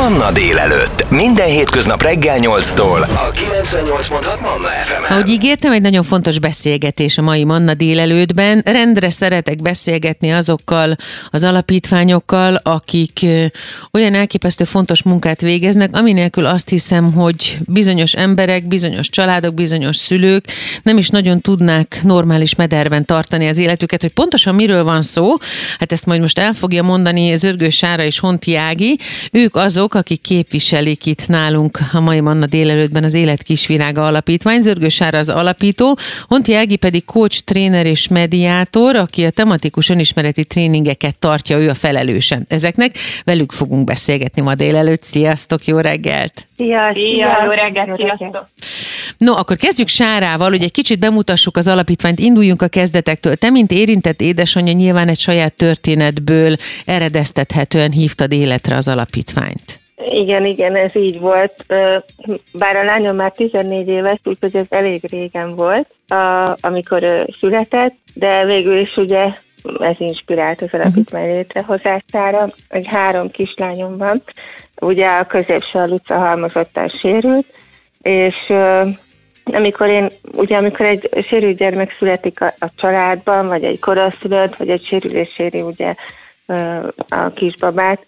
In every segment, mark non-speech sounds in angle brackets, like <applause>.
Manna délelőtt. Minden hétköznap reggel 8-tól. A 98.6 Manna fm Ahogy ígértem, egy nagyon fontos beszélgetés a mai Manna délelőttben. Rendre szeretek beszélgetni azokkal az alapítványokkal, akik olyan elképesztő fontos munkát végeznek, aminélkül azt hiszem, hogy bizonyos emberek, bizonyos családok, bizonyos szülők nem is nagyon tudnák normális mederben tartani az életüket, hogy pontosan miről van szó. Hát ezt majd most el fogja mondani Zörgő Sára és Honti Ági. Ők azok, akik képviselik itt nálunk a mai Manna délelőttben az Élet Kisvirága Alapítvány. Zörgő Sára az alapító, Honti Ági pedig coach, tréner és mediátor, aki a tematikus önismereti tréningeket tartja, ő a felelőse ezeknek. Velük fogunk beszélgetni ma délelőtt. Sziasztok, jó reggelt! Szia, Szia, jó reggelt, sziasztok! No, akkor kezdjük Sárával, hogy egy kicsit bemutassuk az alapítványt, induljunk a kezdetektől. Te, mint érintett édesanyja, nyilván egy saját történetből eredeztethetően hívtad életre az alapítványt. Igen, igen, ez így volt. Bár a lányom már 14 éves, úgyhogy ez elég régen volt, amikor született, de végül is ugye ez inspirált az alapítvány létrehozására. Egy három kislányom van, ugye a középső a Luca halmozottan sérült, és amikor én, ugye amikor egy sérült gyermek születik a, a családban, vagy egy koraszülött, vagy egy sérülés éri ugye a kisbabát,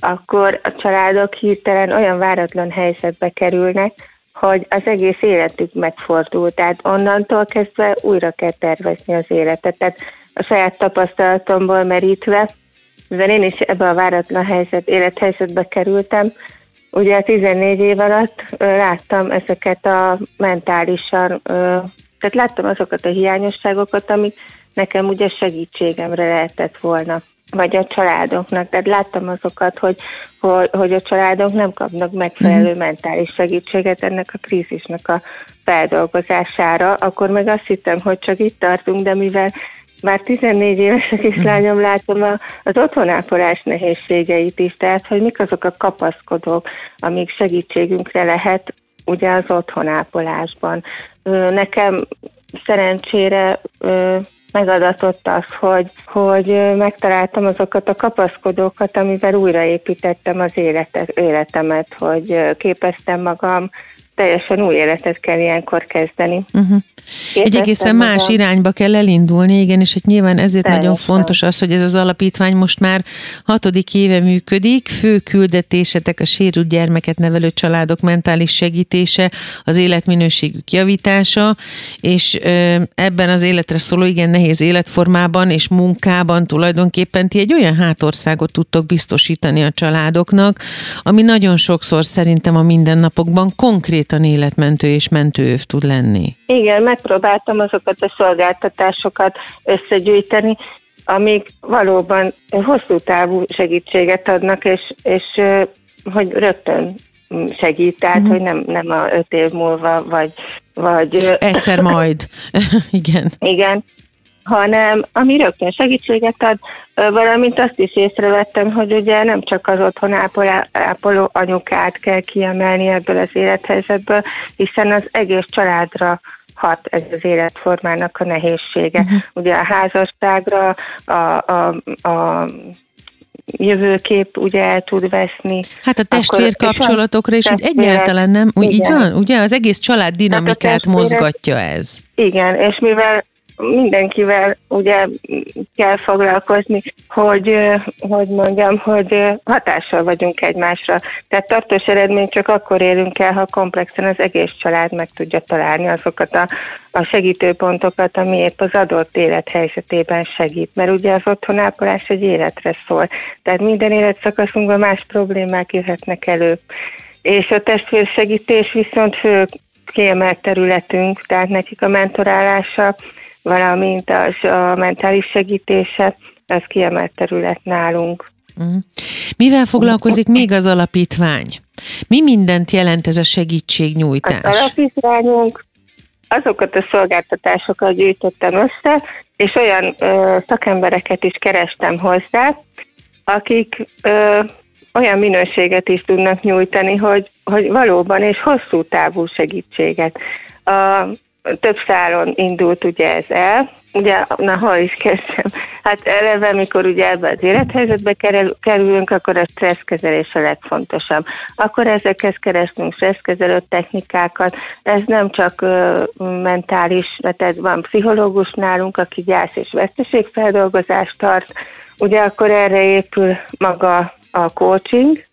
akkor a családok hirtelen olyan váratlan helyzetbe kerülnek, hogy az egész életük megfordul. Tehát onnantól kezdve újra kell tervezni az életet. Tehát a saját tapasztalatomból merítve, mivel én is ebbe a váratlan helyzet, élethelyzetbe kerültem, ugye 14 év alatt láttam ezeket a mentálisan, tehát láttam azokat a hiányosságokat, amik nekem ugye segítségemre lehetett volna vagy a családoknak. Tehát láttam azokat, hogy, hogy, hogy a családok nem kapnak megfelelő mentális segítséget ennek a krízisnek a feldolgozására. Akkor meg azt hittem, hogy csak itt tartunk, de mivel már 14 éves a kislányom, látom a, az otthonápolás nehézségeit is, tehát hogy mik azok a kapaszkodók, amik segítségünkre lehet ugye az otthonápolásban. Nekem szerencsére megadatott az, hogy, hogy megtaláltam azokat a kapaszkodókat, amivel újraépítettem az életet, életemet, hogy képeztem magam, teljesen új életet kell ilyenkor kezdeni. Uh-huh. Egy egészen más irányba kell elindulni, igen, és hát nyilván ezért nagyon Teljesen. fontos az, hogy ez az alapítvány most már hatodik éve működik, fő küldetésetek a sérült gyermeket nevelő családok mentális segítése, az életminőségük javítása, és ebben az életre szóló igen nehéz életformában és munkában tulajdonképpen ti egy olyan hátországot tudtok biztosítani a családoknak, ami nagyon sokszor szerintem a mindennapokban konkrétan életmentő és mentőöv tud lenni. Igen, megpróbáltam azokat a szolgáltatásokat összegyűjteni, amik valóban hosszú távú segítséget adnak, és, és hogy rögtön segít, tehát uh-huh. hogy nem, nem a öt év múlva, vagy, vagy Egyszer majd. <laughs> igen. igen, hanem ami rögtön segítséget ad, valamint azt is észrevettem, hogy ugye nem csak az otthon ápolá- ápoló anyukát kell kiemelni ebből az élethelyzetből, hiszen az egész családra hat ez az életformának a nehézsége. Uh-huh. Ugye a házasságra, a, a, a jövőkép ugye el tud veszni. Hát a Akkor- testvér kapcsolatokra is úgy testvérek- egyáltalán nem, úgy így igen. van, ugye az egész család dinamikát testvérek- mozgatja ez. Igen, és mivel mindenkivel ugye kell foglalkozni, hogy, hogy mondjam, hogy hatással vagyunk egymásra. Tehát tartós eredményt csak akkor érünk el, ha komplexen az egész család meg tudja találni azokat a, a segítőpontokat, ami az adott élethelyzetében segít. Mert ugye az otthonápolás egy életre szól. Tehát minden életszakaszunkban más problémák jöhetnek elő. És a testvérsegítés viszont fő kiemelt területünk, tehát nekik a mentorálása, valamint az a mentális segítése, az kiemelt terület nálunk. Mhm. Mivel foglalkozik még az alapítvány? Mi mindent jelent ez a Az segítségnyújtás? alapítványunk azokat a szolgáltatásokat gyűjtöttem össze, és olyan ö, szakembereket is kerestem hozzá, akik ö, olyan minőséget is tudnak nyújtani, hogy, hogy valóban és hosszú távú segítséget. A, több szálon indult ugye ez el, ugye, na hol is kezdtem? Hát eleve, amikor ugye ebbe az élethelyzetbe kerülünk, akkor a stresszkezelés a legfontosabb. Akkor ezekhez kerestünk stresszkezelő technikákat. Ez nem csak uh, mentális, mert ez van pszichológus nálunk, aki gyász és veszteségfeldolgozást tart. Ugye akkor erre épül maga a coaching,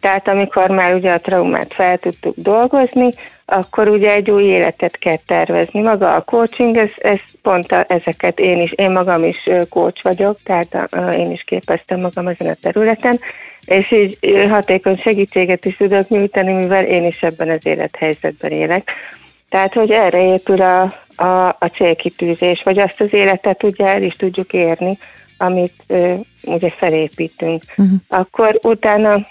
tehát amikor már ugye a traumát fel tudtuk dolgozni, akkor ugye egy új életet kell tervezni. Maga a coaching, ez, ez pont a, ezeket én is, én magam is coach vagyok, tehát a, a, én is képeztem magam ezen a területen, és így hatékony segítséget is tudok nyújtani, mivel én is ebben az élethelyzetben élek. Tehát, hogy erre épül a, a, a célkitűzés, vagy azt az életet ugye el is tudjuk érni, amit ö, ugye felépítünk. Uh-huh. Akkor utána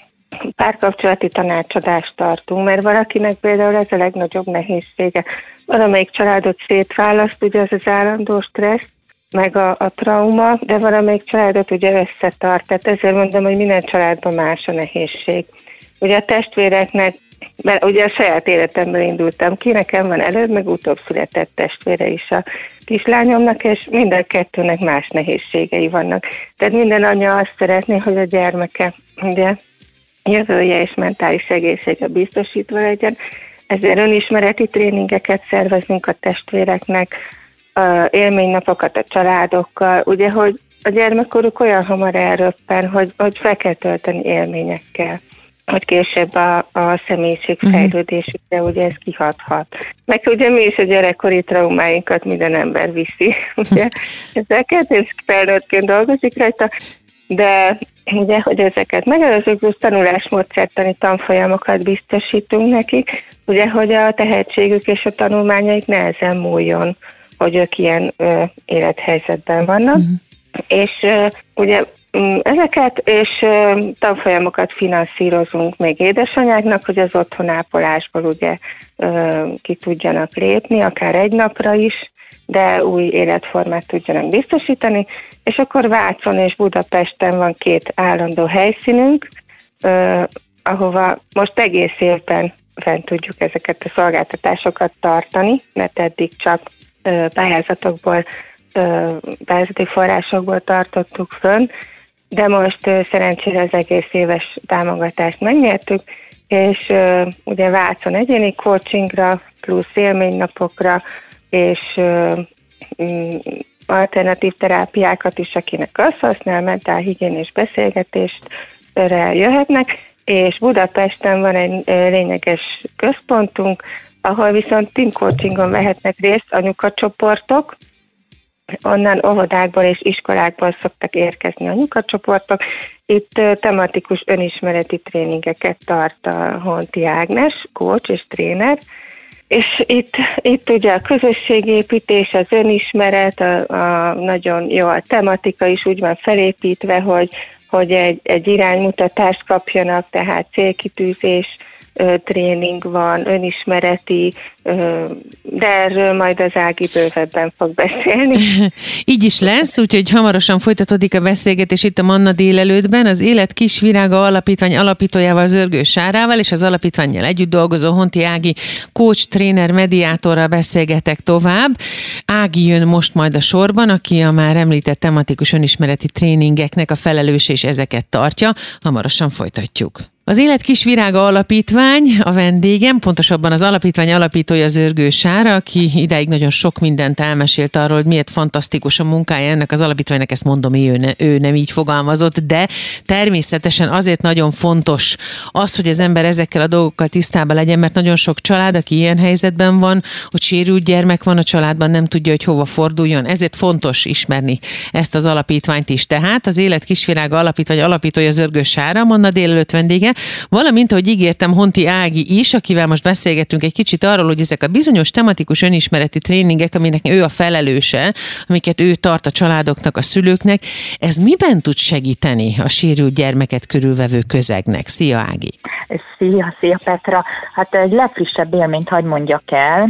párkapcsolati tanácsadást tartunk, mert valakinek például ez a legnagyobb nehézsége. Valamelyik családot szétválaszt, ugye az az állandó stressz, meg a, a trauma, de valamelyik családot ugye összetart. Tehát ezért mondom, hogy minden családban más a nehézség. Ugye a testvéreknek, mert ugye a saját életemből indultam ki, nekem van előbb, meg utóbb született testvére is a kislányomnak, és minden kettőnek más nehézségei vannak. Tehát minden anya azt szeretné, hogy a gyermeke ugye jövője és mentális egészsége biztosítva legyen. Ezért önismereti tréningeket szervezünk a testvéreknek, élménynapokat a családokkal, ugye, hogy a gyermekkoruk olyan hamar elröppen, hogy, hogy fel kell tölteni élményekkel hogy később a, a személyiségfejlődésükre mhm. uh-huh. ugye ez kihathat. Meg ugye mi is a gyerekkori traumáinkat minden ember viszi, <laughs> ugye <laughs> ezeket, és felnőttként dolgozik rajta, de ugye, hogy ezeket megelőzők, plusz tanulásmódszertani tanfolyamokat biztosítunk nekik, ugye, hogy a tehetségük és a tanulmányaik nehezen múljon, hogy ők ilyen ö, élethelyzetben vannak. Uh-huh. És ö, ugye Ezeket és tanfolyamokat finanszírozunk még édesanyáknak, hogy az otthonápolásból ugye ki tudjanak lépni, akár egy napra is, de új életformát tudjanak biztosítani, és akkor Vácon és Budapesten van két állandó helyszínünk, eh, ahova most egész évben fent tudjuk ezeket a szolgáltatásokat tartani, mert eddig csak eh, pályázatokból, eh, pályázati forrásokból tartottuk fönn, de most eh, szerencsére az egész éves támogatást megnyertük, és ugye Vácon egyéni coachingra, plusz élménynapokra, és uh, alternatív terápiákat is, akinek azt használ, mentálhigiénés beszélgetést jöhetnek, és Budapesten van egy lényeges központunk, ahol viszont team coachingon vehetnek részt anyukacsoportok, onnan óvodákból és iskolákból szoktak érkezni anyukacsoportok. Itt tematikus önismereti tréningeket tart a Honti Ágnes, coach és tréner, és itt, itt ugye a közösségépítés, az önismeret, a, a nagyon jó a tematika is úgy van felépítve, hogy, hogy egy, egy iránymutatást kapjanak, tehát célkitűzés, tréning van, önismereti, de erről majd az Ági bővebben fog beszélni. <laughs> Így is lesz, úgyhogy hamarosan folytatódik a beszélgetés itt a Manna délelőttben. Az Élet Kis Virága Alapítvány alapítójával Zörgő Sárával és az alapítványjal együtt dolgozó Honti Ági coach, tréner, mediátorral beszélgetek tovább. Ági jön most majd a sorban, aki a már említett tematikus önismereti tréningeknek a felelős és ezeket tartja. Hamarosan folytatjuk. Az Élet Kis Virága Alapítvány a vendégem, pontosabban az alapítvány alapítója Zörgő Sára, aki ideig nagyon sok mindent elmesélt arról, hogy miért fantasztikus a munkája ennek az alapítványnak, ezt mondom, ő, ne, ő nem így fogalmazott, de természetesen azért nagyon fontos az, hogy az ember ezekkel a dolgokkal tisztában legyen, mert nagyon sok család, aki ilyen helyzetben van, hogy sérült gyermek van a családban, nem tudja, hogy hova forduljon. Ezért fontos ismerni ezt az alapítványt is. Tehát az Élet Kisvirága Alapítvány alapítója Zörgő Sára, Manna délelőtt vendége, valamint, ahogy ígértem, Honti Ági is, akivel most beszélgetünk egy kicsit arról, hogy ezek a bizonyos tematikus önismereti tréningek, aminek ő a felelőse, amiket ő tart a családoknak, a szülőknek, ez miben tud segíteni a sérült gyermeket körülvevő közegnek? Szia Ági! Szia, szia Petra! Hát egy legfrissebb élményt hagy mondjak el.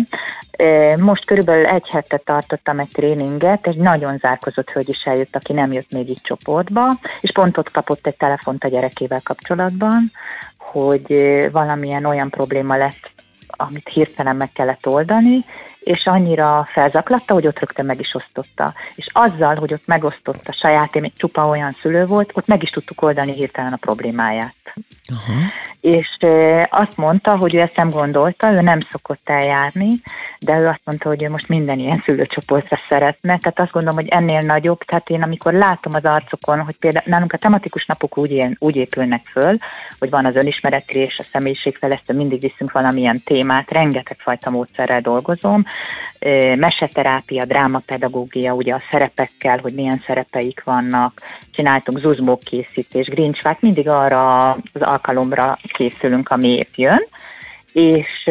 Most körülbelül egy hete tartottam egy tréninget, egy nagyon zárkozott hölgy is eljött, aki nem jött még így csoportba, és pont ott kapott egy telefont a gyerekével kapcsolatban, hogy valamilyen olyan probléma lett, amit hirtelen meg kellett oldani, és annyira felzaklatta, hogy ott rögtön meg is osztotta. És azzal, hogy ott megosztotta saját, én csupa olyan szülő volt, ott meg is tudtuk oldani hirtelen a problémáját. Aha. És azt mondta, hogy ő ezt nem gondolta, ő nem szokott eljárni, de ő azt mondta, hogy ő most minden ilyen szülőcsoportra szeretne, tehát azt gondolom, hogy ennél nagyobb, tehát én amikor látom az arcokon, hogy például nálunk a tematikus napok úgy, ilyen, úgy épülnek föl, hogy van az önismereti és a személyiségfejlesztő, mindig viszünk valamilyen témát, rengeteg fajta módszerrel dolgozom, meseterápia, drámapedagógia, ugye a szerepekkel, hogy milyen szerepeik vannak, csináltunk zuzmók készítés, grincsvát, mindig arra az alkalomra készülünk, ami épp jön, és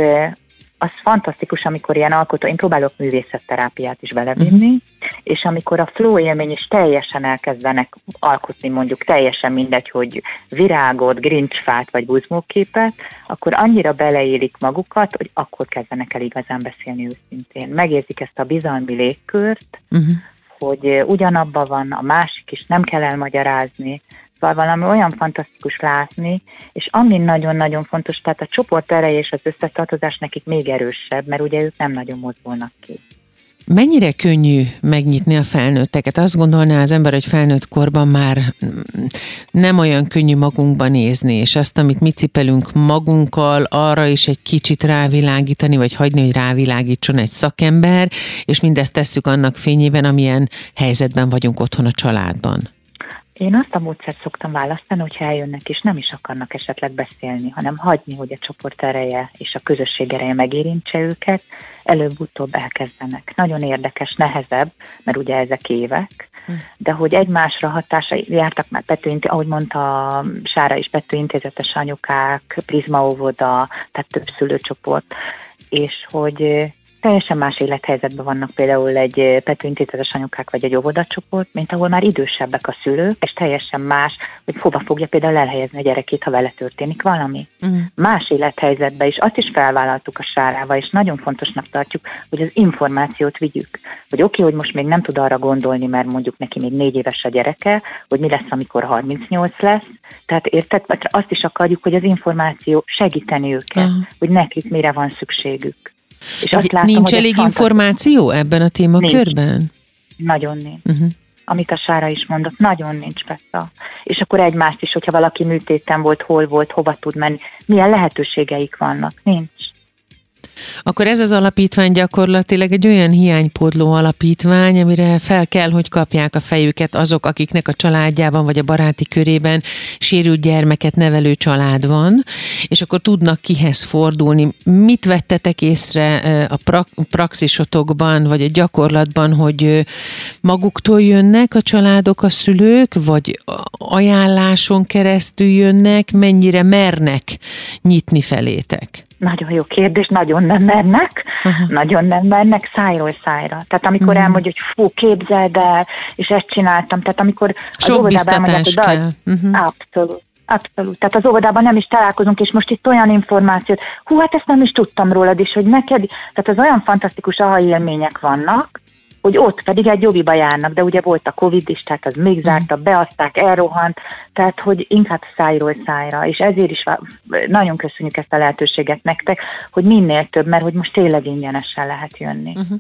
az fantasztikus, amikor ilyen alkotó, én próbálok művészetterápiát is belevinni, uh-huh. és amikor a flow élmény is teljesen elkezdenek alkotni, mondjuk teljesen mindegy, hogy virágot, grincsfát vagy buzmóképet, akkor annyira beleélik magukat, hogy akkor kezdenek el igazán beszélni őszintén. Megérzik ezt a bizalmi légkört, uh-huh. hogy ugyanabban van a másik is, nem kell elmagyarázni, Szóval valami olyan fantasztikus látni, és ami nagyon-nagyon fontos, tehát a csoport ereje és az összetartozás nekik még erősebb, mert ugye ők nem nagyon mozdulnak ki. Mennyire könnyű megnyitni a felnőtteket? Azt gondolná az ember, hogy felnőtt korban már nem olyan könnyű magunkba nézni, és azt, amit mi cipelünk magunkkal, arra is egy kicsit rávilágítani, vagy hagyni, hogy rávilágítson egy szakember, és mindezt tesszük annak fényében, amilyen helyzetben vagyunk otthon a családban. Én azt a módszert szoktam választani, hogyha eljönnek és nem is akarnak esetleg beszélni, hanem hagyni, hogy a csoport ereje és a közösség ereje megérintse őket, előbb-utóbb elkezdenek. Nagyon érdekes, nehezebb, mert ugye ezek évek, hm. de hogy egymásra hatása jártak már Petőinti, ahogy mondta Sára is, Petőintézetes anyukák, Prizma óvoda, tehát több szülőcsoport, és hogy teljesen más élethelyzetben vannak például egy petőintézetes anyukák vagy egy óvodacsoport, mint ahol már idősebbek a szülők, és teljesen más, hogy hova fogja például elhelyezni a gyerekét, ha vele történik valami. Mm. Más élethelyzetben is, azt is felvállaltuk a sárával, és nagyon fontosnak tartjuk, hogy az információt vigyük. Hogy oké, okay, hogy most még nem tud arra gondolni, mert mondjuk neki még négy éves a gyereke, hogy mi lesz, amikor 38 lesz. Tehát érted? Azt is akarjuk, hogy az információ segíteni őket, uh-huh. hogy nekik mire van szükségük. És azt látom, nincs elég információ ebben a témakörben? Nincs. Nagyon nincs. Uh-huh. Amit a Sára is mondott, nagyon nincs persze. És akkor egymást is, hogyha valaki műtéten volt, hol volt, hova tud menni, milyen lehetőségeik vannak, nincs. Akkor ez az alapítvány gyakorlatilag egy olyan hiánypótló alapítvány, amire fel kell, hogy kapják a fejüket azok, akiknek a családjában vagy a baráti körében sérült gyermeket nevelő család van, és akkor tudnak kihez fordulni. Mit vettetek észre a pra- praxisotokban, vagy a gyakorlatban, hogy maguktól jönnek a családok, a szülők, vagy ajánláson keresztül jönnek, mennyire mernek nyitni felétek? Nagyon jó kérdés, nagyon nem mernek, uh-huh. nagyon nem mernek szájról szájra. Tehát amikor uh-huh. elmondja, hogy fú, képzeld el, és ezt csináltam, tehát amikor Sok az óvodában elmondják, hogy kell. Uh-huh. abszolút. Abszolút. Tehát az óvodában nem is találkozunk, és most itt olyan információt, hú, hát ezt nem is tudtam rólad is, hogy neked, tehát az olyan fantasztikus aha élmények vannak, hogy ott pedig egy jobbiba járnak, de ugye volt a Covid is, tehát az még zárta, mhm. beadták, elrohant, tehát hogy inkább szájról szájra, és ezért is nagyon köszönjük ezt a lehetőséget nektek, hogy minél több, mert hogy most tényleg ingyenesen lehet jönni. Uh-huh.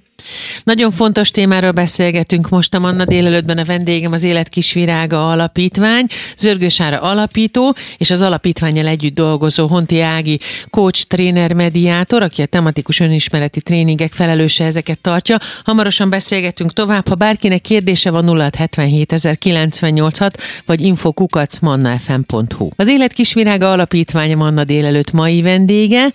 Nagyon fontos témáról beszélgetünk most a Manna délelőttben a vendégem az Élet Kisvirága Alapítvány, Zörgősára alapító, és az alapítványjal együtt dolgozó Honti Ági coach, tréner, mediátor, aki a tematikus önismereti tréningek felelőse ezeket tartja. Hamarosan beszél beszélgetünk tovább. Ha bárkinek kérdése van 0677 vagy infokukacmannafm.hu. Az Élet Kisvirága Alapítványa Manna délelőtt mai vendége,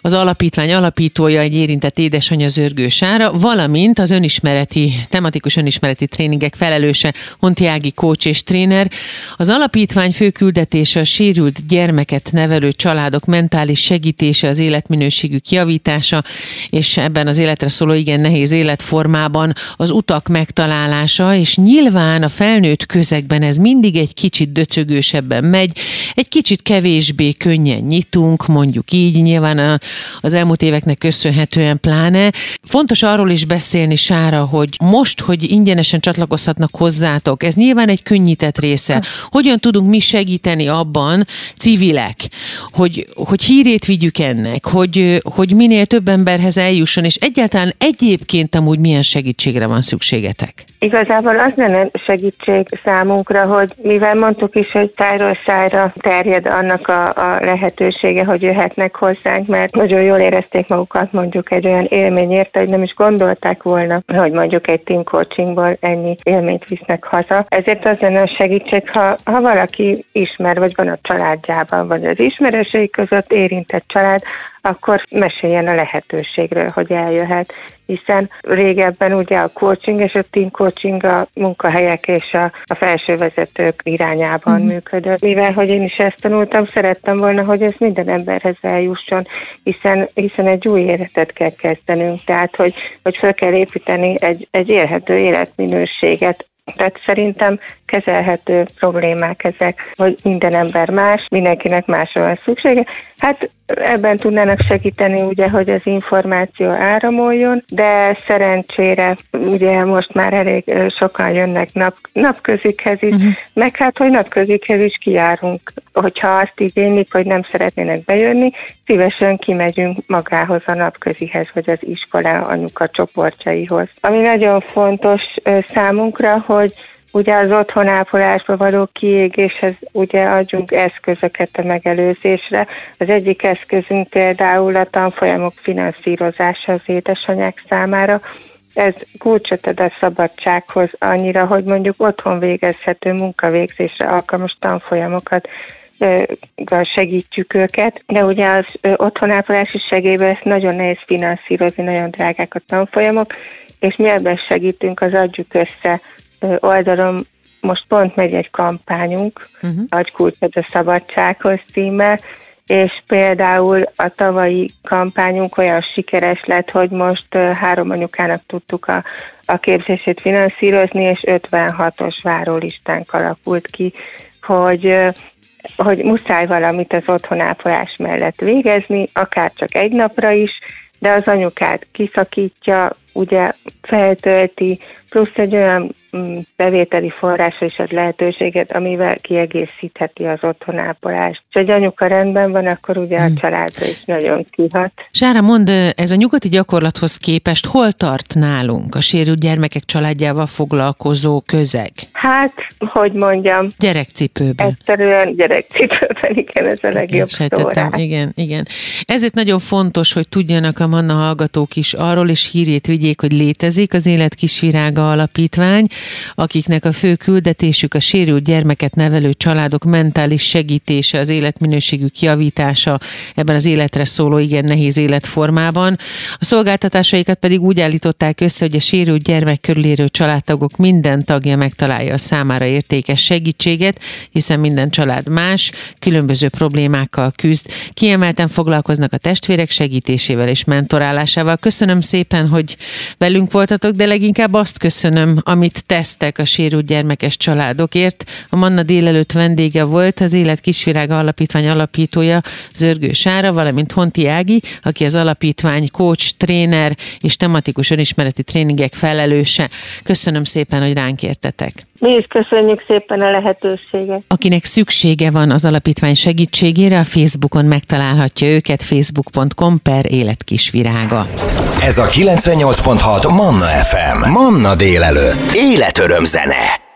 az alapítvány alapítója egy érintett édesanyja Zörgő Sára, valamint az önismereti, tematikus önismereti tréningek felelőse Honti Ági coach és tréner. Az alapítvány fő küldetése a sérült gyermeket nevelő családok mentális segítése, az életminőségük javítása, és ebben az életre szóló igen nehéz életformában az utak megtalálása, és nyilván a felnőtt közegben ez mindig egy kicsit döcögősebben megy, egy kicsit kevésbé könnyen nyitunk, mondjuk így, nyilván a, az elmúlt éveknek köszönhetően pláne. Fontos arról is beszélni, Sára, hogy most, hogy ingyenesen csatlakozhatnak hozzátok, ez nyilván egy könnyített része. Hogyan tudunk mi segíteni abban, civilek, hogy, hogy hírét vigyük ennek, hogy, hogy minél több emberhez eljusson, és egyáltalán egyébként amúgy milyen segítségre van szükségetek? Igazából az lenne segítség számunkra, hogy mivel mondtuk is, hogy tájról szájra terjed annak a, a lehetősége, hogy jöhetnek hozzánk, mert nagyon jól érezték magukat mondjuk egy olyan élmény érte, hogy nem is gondolták volna, hogy mondjuk egy team coachingból ennyi élményt visznek haza. Ezért az lenne a segítség, ha, ha valaki ismer, vagy van a családjában, vagy az ismerősei között érintett család, akkor meséljen a lehetőségről, hogy eljöhet. Hiszen régebben ugye a coaching és a team coaching a munkahelyek és a, a felsővezetők irányában mm. működött. Mivel, hogy én is ezt tanultam, szerettem volna, hogy ez minden emberhez eljusson, hiszen, hiszen egy új életet kell kezdenünk, tehát hogy, hogy fel kell építeni egy, egy élhető életminőséget tehát szerintem kezelhető problémák ezek, hogy minden ember más, mindenkinek másra van szüksége. Hát ebben tudnának segíteni ugye, hogy az információ áramoljon, de szerencsére ugye most már elég sokan jönnek nap, napközikhez is, uh-huh. meg hát, hogy napközikhez is kijárunk. Hogyha azt igénylik, hogy nem szeretnének bejönni, szívesen kimegyünk magához a napközihez, vagy az iskola anyuka csoportjaihoz. Ami nagyon fontos számunkra, hogy Ugye az otthonápolásba való kiégéshez ugye adjunk eszközöket a megelőzésre. Az egyik eszközünk például a tanfolyamok finanszírozása az édesanyák számára. Ez kulcsot ad a szabadsághoz annyira, hogy mondjuk otthon végezhető munkavégzésre alkalmas tanfolyamokat segítjük őket, de ugye az otthonápolási segélybe ezt nagyon nehéz finanszírozni, nagyon drágák a tanfolyamok, és mi ebben segítünk, az adjuk össze oldalon most pont megy egy kampányunk, uh-huh. Adj kulcsot a szabadsághoz címmel, és például a tavalyi kampányunk olyan sikeres lett, hogy most három anyukának tudtuk a, a képzését finanszírozni, és 56-os várólistánk alakult ki, hogy hogy muszáj valamit az otthonápolás mellett végezni, akár csak egy napra is, de az anyukát kiszakítja, ugye feltölti, plusz egy olyan mm, bevételi forrásra is ad lehetőséget, amivel kiegészítheti az otthonápolást. És egy anyuka rendben van, akkor ugye a hmm. családra is nagyon kihat. Sára, mond, ez a nyugati gyakorlathoz képest hol tart nálunk a sérült gyermekek családjával foglalkozó közeg? Hát, hogy mondjam. Gyerekcipőben. Egyszerűen gyerekcipőben, igen, ez a legjobb igen, igen, igen. Ezért nagyon fontos, hogy tudjanak a Manna hallgatók is arról, és hírét vigyék, hogy létezik az Élet Kisvirága Alapítvány, akiknek a fő küldetésük a sérült gyermeket nevelő családok mentális segítése, az életminőségük javítása ebben az életre szóló igen nehéz életformában. A szolgáltatásaikat pedig úgy állították össze, hogy a sérült gyermek körülérő családtagok minden tagja megtalálja a számára értékes segítséget, hiszen minden család más, különböző problémákkal küzd. Kiemelten foglalkoznak a testvérek segítésével és mentorálásával. Köszönöm szépen, hogy velünk voltatok, de leginkább azt köszönöm, amit tesztek a sérült gyermekes családokért. A Manna délelőtt vendége volt az Élet Kisvirága Alapítvány alapítója Zörgő Sára, valamint Honti Ági, aki az alapítvány coach, tréner és tematikus önismereti tréningek felelőse. Köszönöm szépen, hogy ránk értetek. Mi is köszönjük szépen a lehetőséget. Akinek szüksége van az alapítvány segítségére, a Facebookon megtalálhatja őket facebook.com per életkisvirága. Ez a 98.6 Manna FM. Manna délelőtt. Életöröm zene.